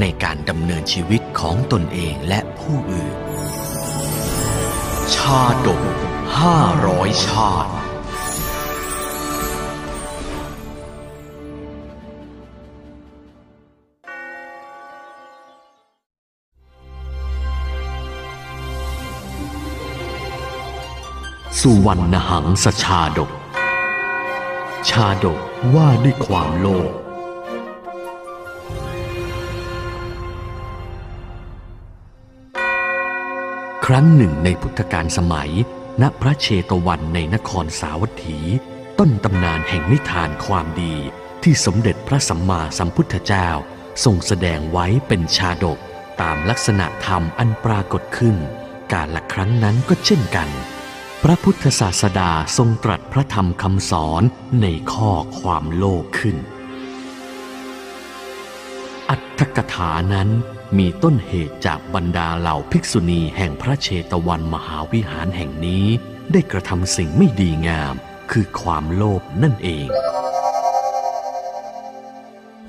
ในการดำเนินชีวิตของตนเองและผู้อื่น ชาดกห้าร้อยชาติ สุวรรณหังสชาดก ชาดกว่าด้วยความโลภ ครั้งหนึ่งในพุทธกาลสมัย ณพระเชตวันในนครสาวัตถี ต้นตำนานแห่งนิทานความดีที่สมเด็จพระสัมมาสัมพุทธเจ้าทรงแสดงไว้เป็นชาดกตามลักษณะธรรมอันปรากฏขึ้น การละครั้งนั้นก็เช่นกัน พระพุทธศาสดาทรงตรัสพระธรรมคำสอนในข้อความโลภขึ้น อัตถกถานั้น มีต้นเหตุจากบรรดาเหล่าภิกษุณีแห่งพระเชตวันมหาวิหารแห่งนี้ ได้กระทำสิ่งไม่ดีงาม คือความโลภนั่นเอง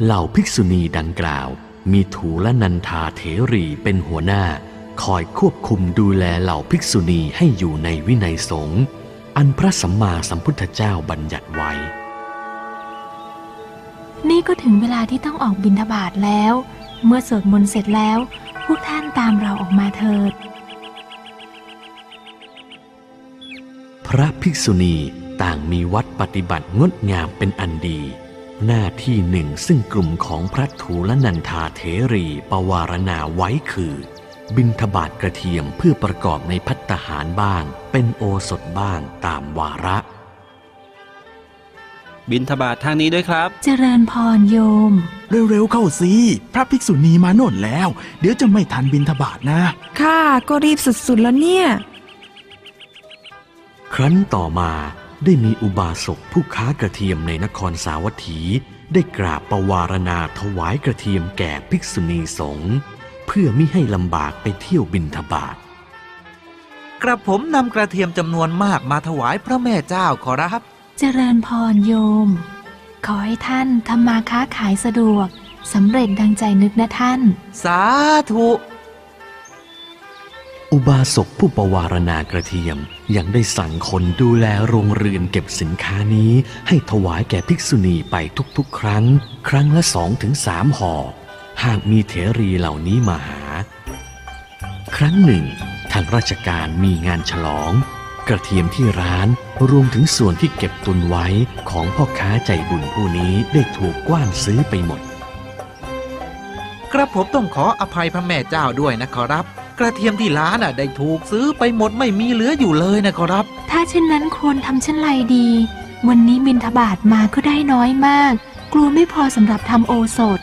เหล่าภิกษุณีดังกล่าว มีถูและนันทาเถรีเป็นหัวหน้า คอยควบคุมดูแลเหล่าภิกษุณีให้อยู่ในวินัยสงฆ์อันพระสัมมาสัมพุทธเจ้าบัญญัติไว้ นี่ก็ถึงเวลาที่ต้องออกบิณฑบาตแล้ว เมื่อสวดมนต์เสร็จแล้ว พวกท่านตามเราออกมาเถิด พระภิกษุณีต่างมีวัดปฏิบัติงดงามเป็นอันดี หน้าที่หนึ่งซึ่งกลุ่มของพระถูลนันทาเถรีปวารณาไว้คือ บิณฑบาตกระเทียมเพื่อประกอบในพัตตหารบ้าง เป็นโอสถบ้างตามวาระ บินทบาททางนี้ด้วยครับ เจริญพรโยม เร็วๆเข้าสิ พระภิกษุณีมาโน่นแล้ว เดี๋ยวจะไม่ทันบินทบาทนะ ข้าก็รีบสุดๆแล้วเนี่ย ครั้นต่อมาได้มีอุบาสกผู้ค้ากระเทียมในนครสาวัตถี ได้กราบประวารณาถวายกระเทียมแก่ภิกษุณีสงฆ์เพื่อมิให้ลำบากไปเที่ยวบินทบาทกระผมนำกระเทียมจำนวนมากมาถวายพระแม่เจ้าขอรับ เจริญพรโยม ขอให้ท่านทำมาค้าขายสะดวกสำเร็จดังใจนึกนะท่าน สาธุ อุบาสกผู้ประวารณากระเทียมยังได้สั่งคนดูแลโรงเรือนเก็บสินค้านี้ ให้ถวายแก่ภิกษุณีไปทุกๆ ครั้ง ครั้งละสองถึงสามห่อ หากมีเถรีเหล่านี้มาหา ครั้งหนึ่ง ทางราชการมีงานฉลอง กระเทียมที่ร้าน รวมถึงส่วนที่เก็บตุนไว้ของพ่อค้าใจบุญผู้นี้ได้ถูกกว้านซื้อไปหมด กระผมต้องขออภัยพระแม่เจ้าด้วยนะขอรับ กระเทียมที่ร้านอะได้ถูกซื้อไปหมดไม่มีเหลืออยู่เลยนะขอรับ ถ้าเช่นนั้นควรทำเช่นไรดี วันนี้บินทบาทมาก็ได้น้อยมาก กลัวไม่พอสำหรับทำโอสถ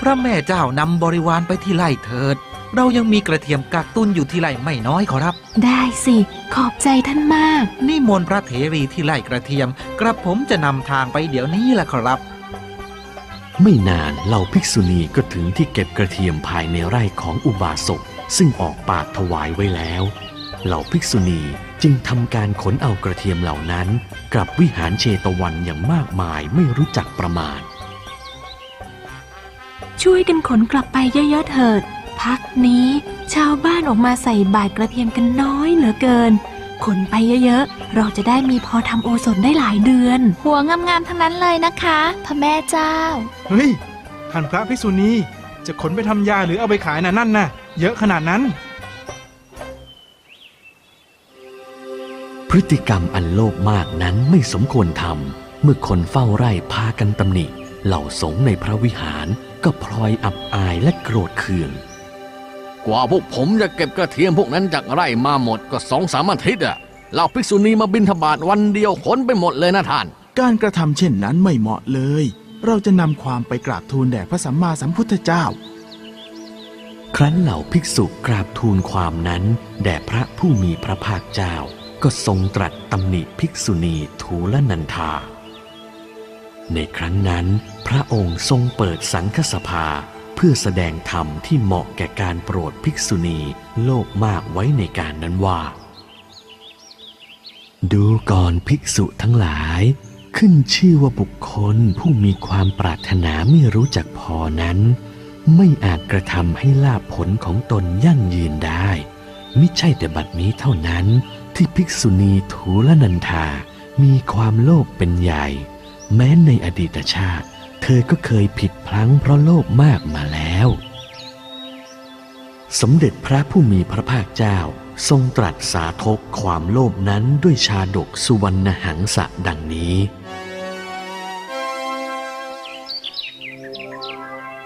พระแม่เจ้านำบริวารไปที่ไร่เถิด เรายังมีกระเทียมกักตุนอยู่ที่ไร่ไม่น้อยขอรับ ได้สิ ขอบใจท่านมาก นิมนต์พระเถรีที่ไร่กระเทียม กระผมจะนำทางไปเดี๋ยวนี้แหละขอรับ ไม่นานเหล่าภิกษุณีก็ถึงที่เก็บกระเทียมภายในไร่ของอุบาสกซึ่งออกปากถวายไว้แล้ว เหล่าภิกษุณีจึงทำการขนเอากระเทียมเหล่านั้น กลับวิหารเชตวันอย่างมากมายไม่รู้จักประมาณ ช่วยกันขนกลับไปเยอะๆเถิด พักนี้ ชาวบ้านออกมาใส่บาตรกระเทียมกันน้อยเหลือเกิน ขนไปเยอะๆ เราจะได้มีพอทำโอสถได้หลายเดือน หัวงามๆทั้งนั้นเลยนะคะพระแม่เจ้า เฮ้ยท่านพระภิกษุณีจะขนไปทำยาหรือเอาไปขายน่ะนั่นน่ะ เยอะขนาดนั้น พฤติกรรมอันโลภมากนั้นไม่สมควรทำเมื่อคนเฝ้าไร่พากันตำหนิ เหล่าสงฆ์ในพระวิหารก็พลอยอับอายและโกรธเคือง กว่าพวกผมจะเก็บกระเทียมพวกนั้นจากไร่มาหมดก็สองสามอาทิตย์อะเหล่าภิกษุณีมาบินทบาทวันเดียวขนไปหมดเลยนะท่าน การกระทำเช่นนั้นไม่เหมาะเลย เราจะนำความไปกราบทูลแด่พระสัมมาสัมพุทธเจ้า ครั้นเหล่าภิกษุกราบทูลความนั้น แด่พระผู้มีพระภาคเจ้า ก็ทรงตรัสตำหนิภิกษุณีทูลนันทา ในครั้งนั้น พระองค์ทรงเปิดสังฆสภา เพื่อแสดงธรรมที่เหมาะแก่การโปรดภิกษุณีโลภมากไว้ในการนั้นว่า ดูก่อนภิกษุทั้งหลาย ขึ้นชื่อว่าบุคคลผู้มีความปรารถนาไม่รู้จักพอนั้น ไม่อาจกระทำให้ลาภผลของตนยั่งยืนได้มิใช่แต่บัดนี้เท่านั้นที่ภิกษุณีทูลนันทา มีความโลภเป็นใหญ่ แม้ในอดีตชาติ เธอก็เคยผิดพลั้งเพราะโลภมากมาแล้ว สมเด็จพระผู้มีพระภาคเจ้าทรงตรัสสาธกความโลภนั้นด้วยชาดกสุวรรณหังสะดังนี้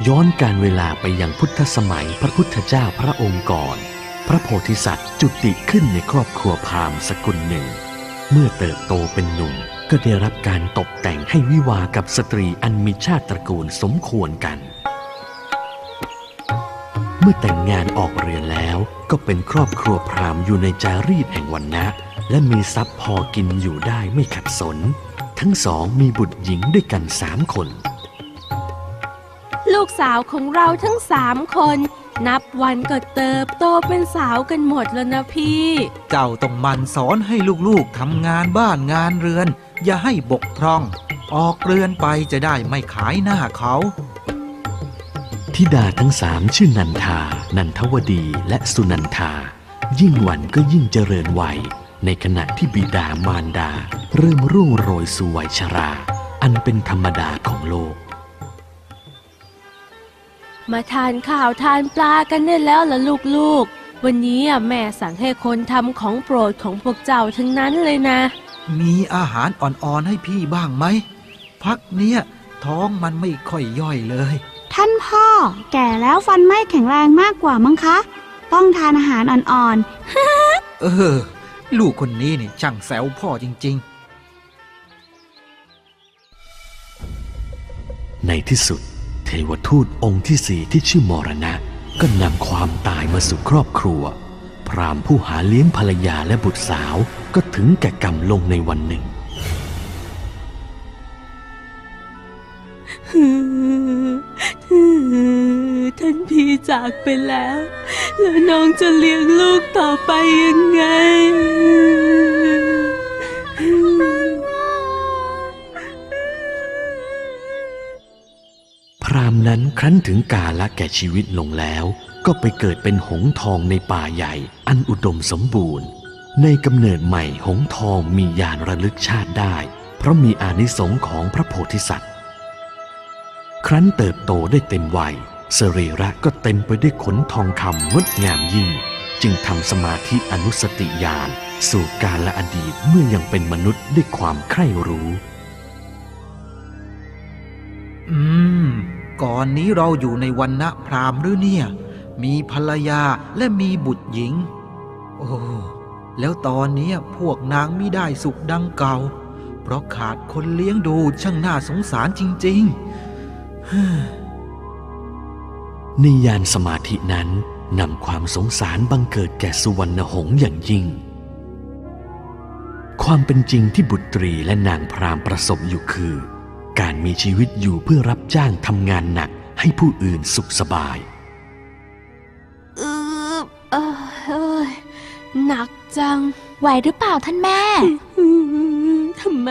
ย้อนการเวลาไปยังพุทธสมัยพระพุทธเจ้าพระองค์ก่อน พระโพธิสัตว์จุติขึ้นในครอบครัวพราหมณ์สกุลหนึ่ง เมื่อเติบโตเป็นหนุ่มก็ได้รับการตกแต่งให้วิวากับสตรีอันมีชาติตระกูลสมควรกัน เมื่อแต่งงานออกเรือนแล้วก็เป็นครอบครัวพราหมณ์อยู่ในจารีตแห่งวันนะ และมีทรัพย์พอกินอยู่ได้ไม่ขัดสน ทั้งสองมีบุตรหญิงด้วยกันสามคน ลูกสาวของเราทั้งสามคน นับวันก็เติบโตเป็นสาวกันหมดแล้วนะพี่ เจ้าต้องหมันสอนให้ลูกๆทำงานบ้านงานเรือน อย่าให้บกพร่อง ออกเรือนไปจะได้ไม่ขายหน้าเขาธิดาทั้งสามชื่อนันทา นันทวดีและสุนันทา ยิ่งวันก็ยิ่งเจริญวัย ในขณะที่บิดามารดา เริ่มร่วงโรยสู่วัยชรา อันเป็นธรรมดาของโลก มาทานข้าวทานปลากันได้แล้วล่ะลูกๆ วันนี้อะแม่สั่งให้คนทำของโปรดของพวกเจ้าทั้งนั้นเลยนะ มีอาหารอ่อนๆให้พี่บ้างไหม พักเนี้ยท้องมันไม่ค่อยย่อยเลย ท่านพ่อ แก่แล้วฟันไม่แข็งแรงมากกว่ามั้งคะ ต้องทานอาหารอ่อนเออ ลูกคนนี้นี่ช่างแซวพ่อจริงในที่สุด เทวทูตองค์ที่สี่ที่ชื่อมรณะ ก็นำความตายมาสู่ครอบครัว พรามผู้หาเลี้ยงภรรยาและบุตรสาวก็ถึงแก่กรรมลงในวันหนึ่งท่านพี่จากไปแล้ว แล้วน้องจะเลี้ยงลูกต่อไปยังไง นั้นครั้นถึงกาละแก่ชีวิตลงแล้ว ก็ไปเกิดเป็นหงทองในป่าใหญ่ อันอุดมสมบูรณ์ ในกำเนิดใหม่หงทองมียานระลึกชาติได้ เพราะมีอานิสงส์ของพระโพธิสัตว์ ครั้นเติบโตได้เต็มวัยสรีระก็เต็มไปด้วยขนทองคำงดงามยิ่ง จึงทำสมาธิอนุสติญาณสู่กาละอดีตเมื่อยังเป็นมนุษย์ด้วยความใคร่รู้ อืม ก่อนนี้เราอยู่ในวันณะพราหมหรือเนี่ย มีภรรยาและมีบุตรหญิง โอ้แล้วตอนนี้พวกนางไม่ได้สุขดังเก่า เพราะขาดคนเลี้ยงดูช่างน่าสงสารจริงๆในยานสมาธินั้นนำความสงสารบังเกิดแก่สุวรรณหงส์อย่างยิ่ง ความเป็นจริงที่บุตรีและนางพรามประสบอยู่คือ การมีชีวิตอยู่เพื่อรับจ้างทำงานหนักให้ผู้อื่นสุขสบายเออเอ้ยหนักจัง ไหวหรือเปล่าท่านแม่อืมทำไม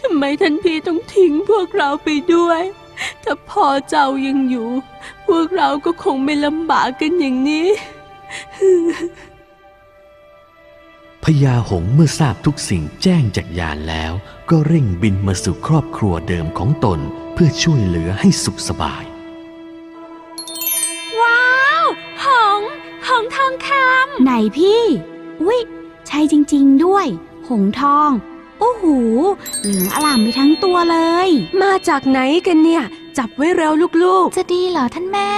ทำไมท่านพี่ต้องทิ้งพวกเราไปด้วย ถ้าพ่อเจ้ายังอยู่ พวกเราก็คงไม่ลำบากกันอย่างนี้พญาหงส์เมื่อทราบทุกสิ่งแจ้งจากยานแล้ว ก็เร่งบินมาสู่ครอบครัวเดิมของตนเพื่อช่วยเหลือให้สุขสบาย ว้าว หงส์หงส์ทองคๆไหนพี่ อุ๊ย ใช่จริง ๆ ด้วย หงทอง โอ้โห เหลืองอล่ามไปทั้งตัวเลยำมาจากไหนกันเนี่ย จับไว้เร็วลูกจะดีเหรอท่านแม่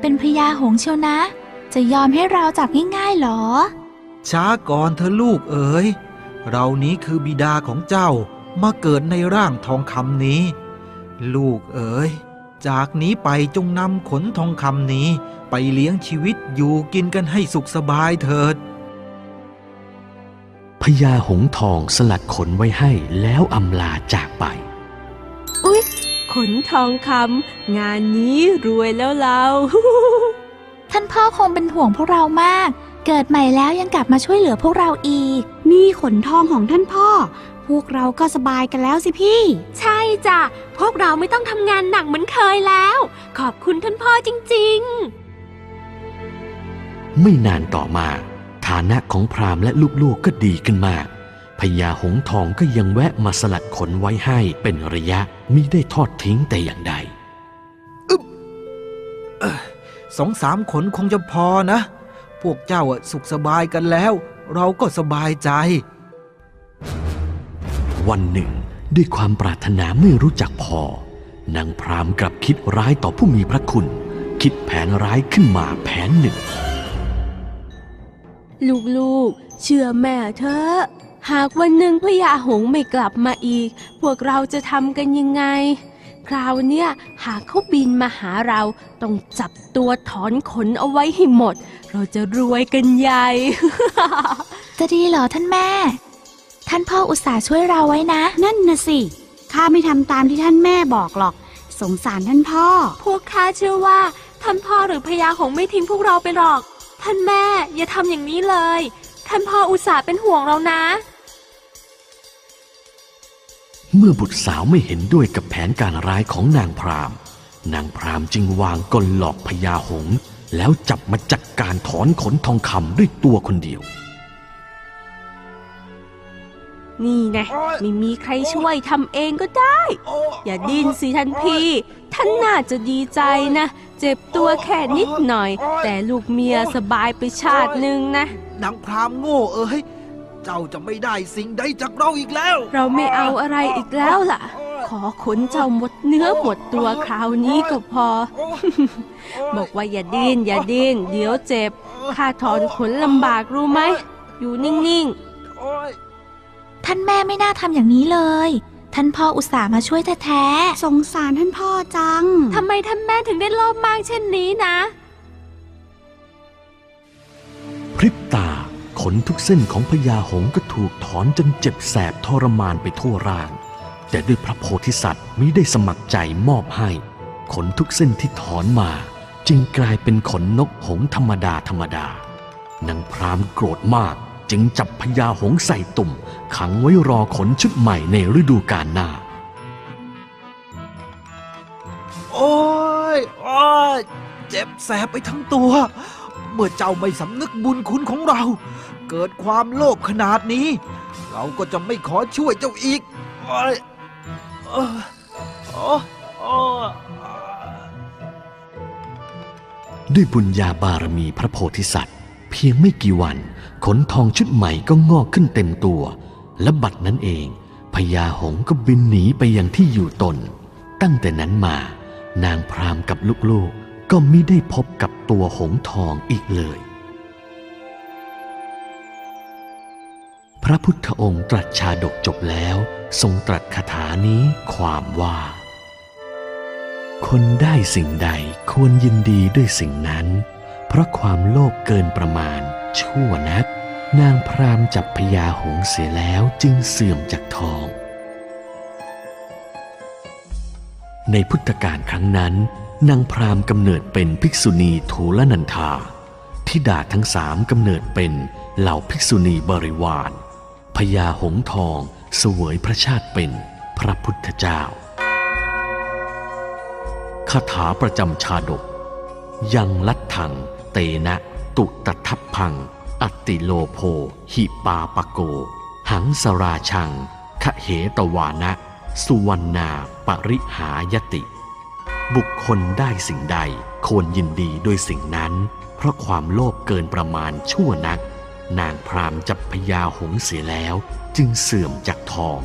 เป็นพญาหงส์เชียวนะ จะยอมให้เราจับง่ายๆเหรอ ช้าก่อนเธอะลูกเอ๋ย เรานี้คือบิดาของเจ้า มาเกิดในร่างทองคำนี้ ลูกเอ๋ยจากนี้ไปจงนำขนทองคำนี้ไปเลี้ยงชีวิตอยู่กินกันให้สุขสบายเถิดพญาหงส์ทองสลัดขนไว้ให้แล้วอำลาจากไป อุ๊ย ขนทองคำงานนี้รวยแล้วเรา ท่านพ่อคงเป็นห่วงพวกเรามาก เกิดใหม่แล้วยังกลับมาช่วยเหลือพวกเราอีกมีขนทองของท่านพ่อ พวกเราก็สบายกันแล้วสิพี่ ใช่จ้ะ พวกเราไม่ต้องทำงานหนักเหมือนเคยแล้ว ขอบคุณท่านพ่อจริงๆ ไม่นานต่อมา ฐานะของพราหมณ์และลูกๆก็ดีขึ้นมากพญาหงส์ทองก็ยังแวะมาสลัดขนไว้ให้เป็นระยะมิได้ทอดทิ้งแต่อย่างใดสองสามขนคงจะพอนะ พวกเจ้าอะสุขสบายกันแล้ว เราก็สบายใจ วันหนึ่ง ด้วยความปรารถนาไม่รู้จักพอนางพรามกลับคิดร้ายต่อผู้มีพระคุณ คิดแผนร้ายขึ้นมาแผนหนึ่ง ลูกๆ เชื่อแม่เถอะหากวันหนึ่งพญาหงส์ไม่กลับมาอีก พวกเราจะทำกันยังไง คราวเนี้ยหากเขาบินมาหาเราต้องจับตัวถอนขนเอาไว้ให้หมด เราจะรวยกันใหญ่ จะดีเหรอท่านแม่ ท่านพ่ออุตส่าห์ช่วยเราไว้นะ นั่นนะสิ ข้าไม่ทำตามที่ท่านแม่บอกหรอก สงสารท่านพ่อ พวกข้าเชื่อว่า ท่านพ่อหรือพญาหงส์ไม่ทิ้งพวกเราไปหรอก ท่านแม่อย่าทำอย่างนี้เลย ท่านพ่ออุตส่าห์เป็นห่วงเรานะ เมื่อบุตรสาวไม่เห็นด้วยกับแผนการร้ายของนางพรามนางพรามจึงวางกลหลอกพญาหงส์แล้วจับมาจัดการถอนขนทองคำด้วยตัวคนเดียว นี่ไงไม่มีใครช่วยทำเองก็ได้ อย่าดิ้นสิท่านพี่ ท่านน่าจะดีใจนะ เจ็บตัวแค่นิดหน่อย แต่ลูกเมียสบายไปชาติหนึ่งนะนางพรามโง่เอ้ยเจ้าจะไม่ได้สิ่งใดจากเราอีกแล้ว เราไม่เอาอะไรอีกแล้วล่ะ ขอขนเจ้าหมดเนื้อหมดตัวคราวนี้ก็พอ บอกว่าอย่าดิ้นอย่าดิ้นเดี๋ยวเจ็บข้าถอนขนลำบากรู้ไหม อยู่นิ่ง ท่านแม่ไม่น่าทำอย่างนี้เลย ท่านพ่ออุตส่าห์มาช่วยแท้สงสารท่านพ่อจังทำไมท่านแม่ถึงได้โลภมากเช่นนี้นะ พริบตา ขนทุกเส้นของพญาหงส์ก็ถูกถอนจนเจ็บแสบทรมานไปทั่วร่าง แต่ด้วยพระโพธิสัตว์มิได้สมัครใจมอบให้ ขนทุกเส้นที่ถอนมา จึงกลายเป็นขนนกหงส์ธรรมดาธรรมดานางพรามโกรธมาก จึงจับพญาหงส์ใส่ตุ่ม ขังไว้รอขนชุดใหม่ในฤดูกาลหน้า โอ้ยโอ้ยเจ็บแสบไปทั้งตัว เมื่อเจ้าไม่สำนึกบุญคุณของเรา เกิดความโลภขนาดนี้ เราก็จะไม่ขอช่วยเจ้าอีกโอ้ยโอ้ยโอ้ยโอ้ยด้วยบุญญาบารมีพระโพธิสัตว์ เพียงไม่กี่วัน ขนทองชุดใหม่ก็งอกขึ้นเต็มตัว และบัดนั้นเองพญาหงก็บินหนีไปยังที่อยู่ตน ตั้งแต่นั้นมา นางพรามกับลูกๆก็มิได้พบกับตัวหงทองอีกเลย พระพุทธองค์ตรัสชาดกจบแล้ว ทรงตรัสคาถานี้ความว่า คนได้สิ่งใดควรยินดีด้วยสิ่งนั้น เพราะความโลภเกินประมาณชั่วนัก นางพรามจับพญาหงเสียแล้วจึงเสื่อมจากทอง ในพุทธกาลครั้งนั้น นางพรามกำเนิดเป็นภิกษุณีทูลนันทาทิดาทั้งสามกำเนิดเป็นเหล่าภิกษุณีบริวารพญาหงทองเสวยพระชาติเป็นพระพุทธเจ้าคาถาประจำชาดก ยังลัดถัง เตนะ ตุตทัพพัง อัตติโลโพหิปาปโก หังสราชังคเหตวานะ สุวรรณาปริหายติ บุคคลได้สิ่งใดควรยินดีด้วยสิ่งนั้น เพราะความโลภเกินประมาณชั่วนัก นางพรามจับพญาหงส์เสียแล้ว จึงเสื่อมจากทอง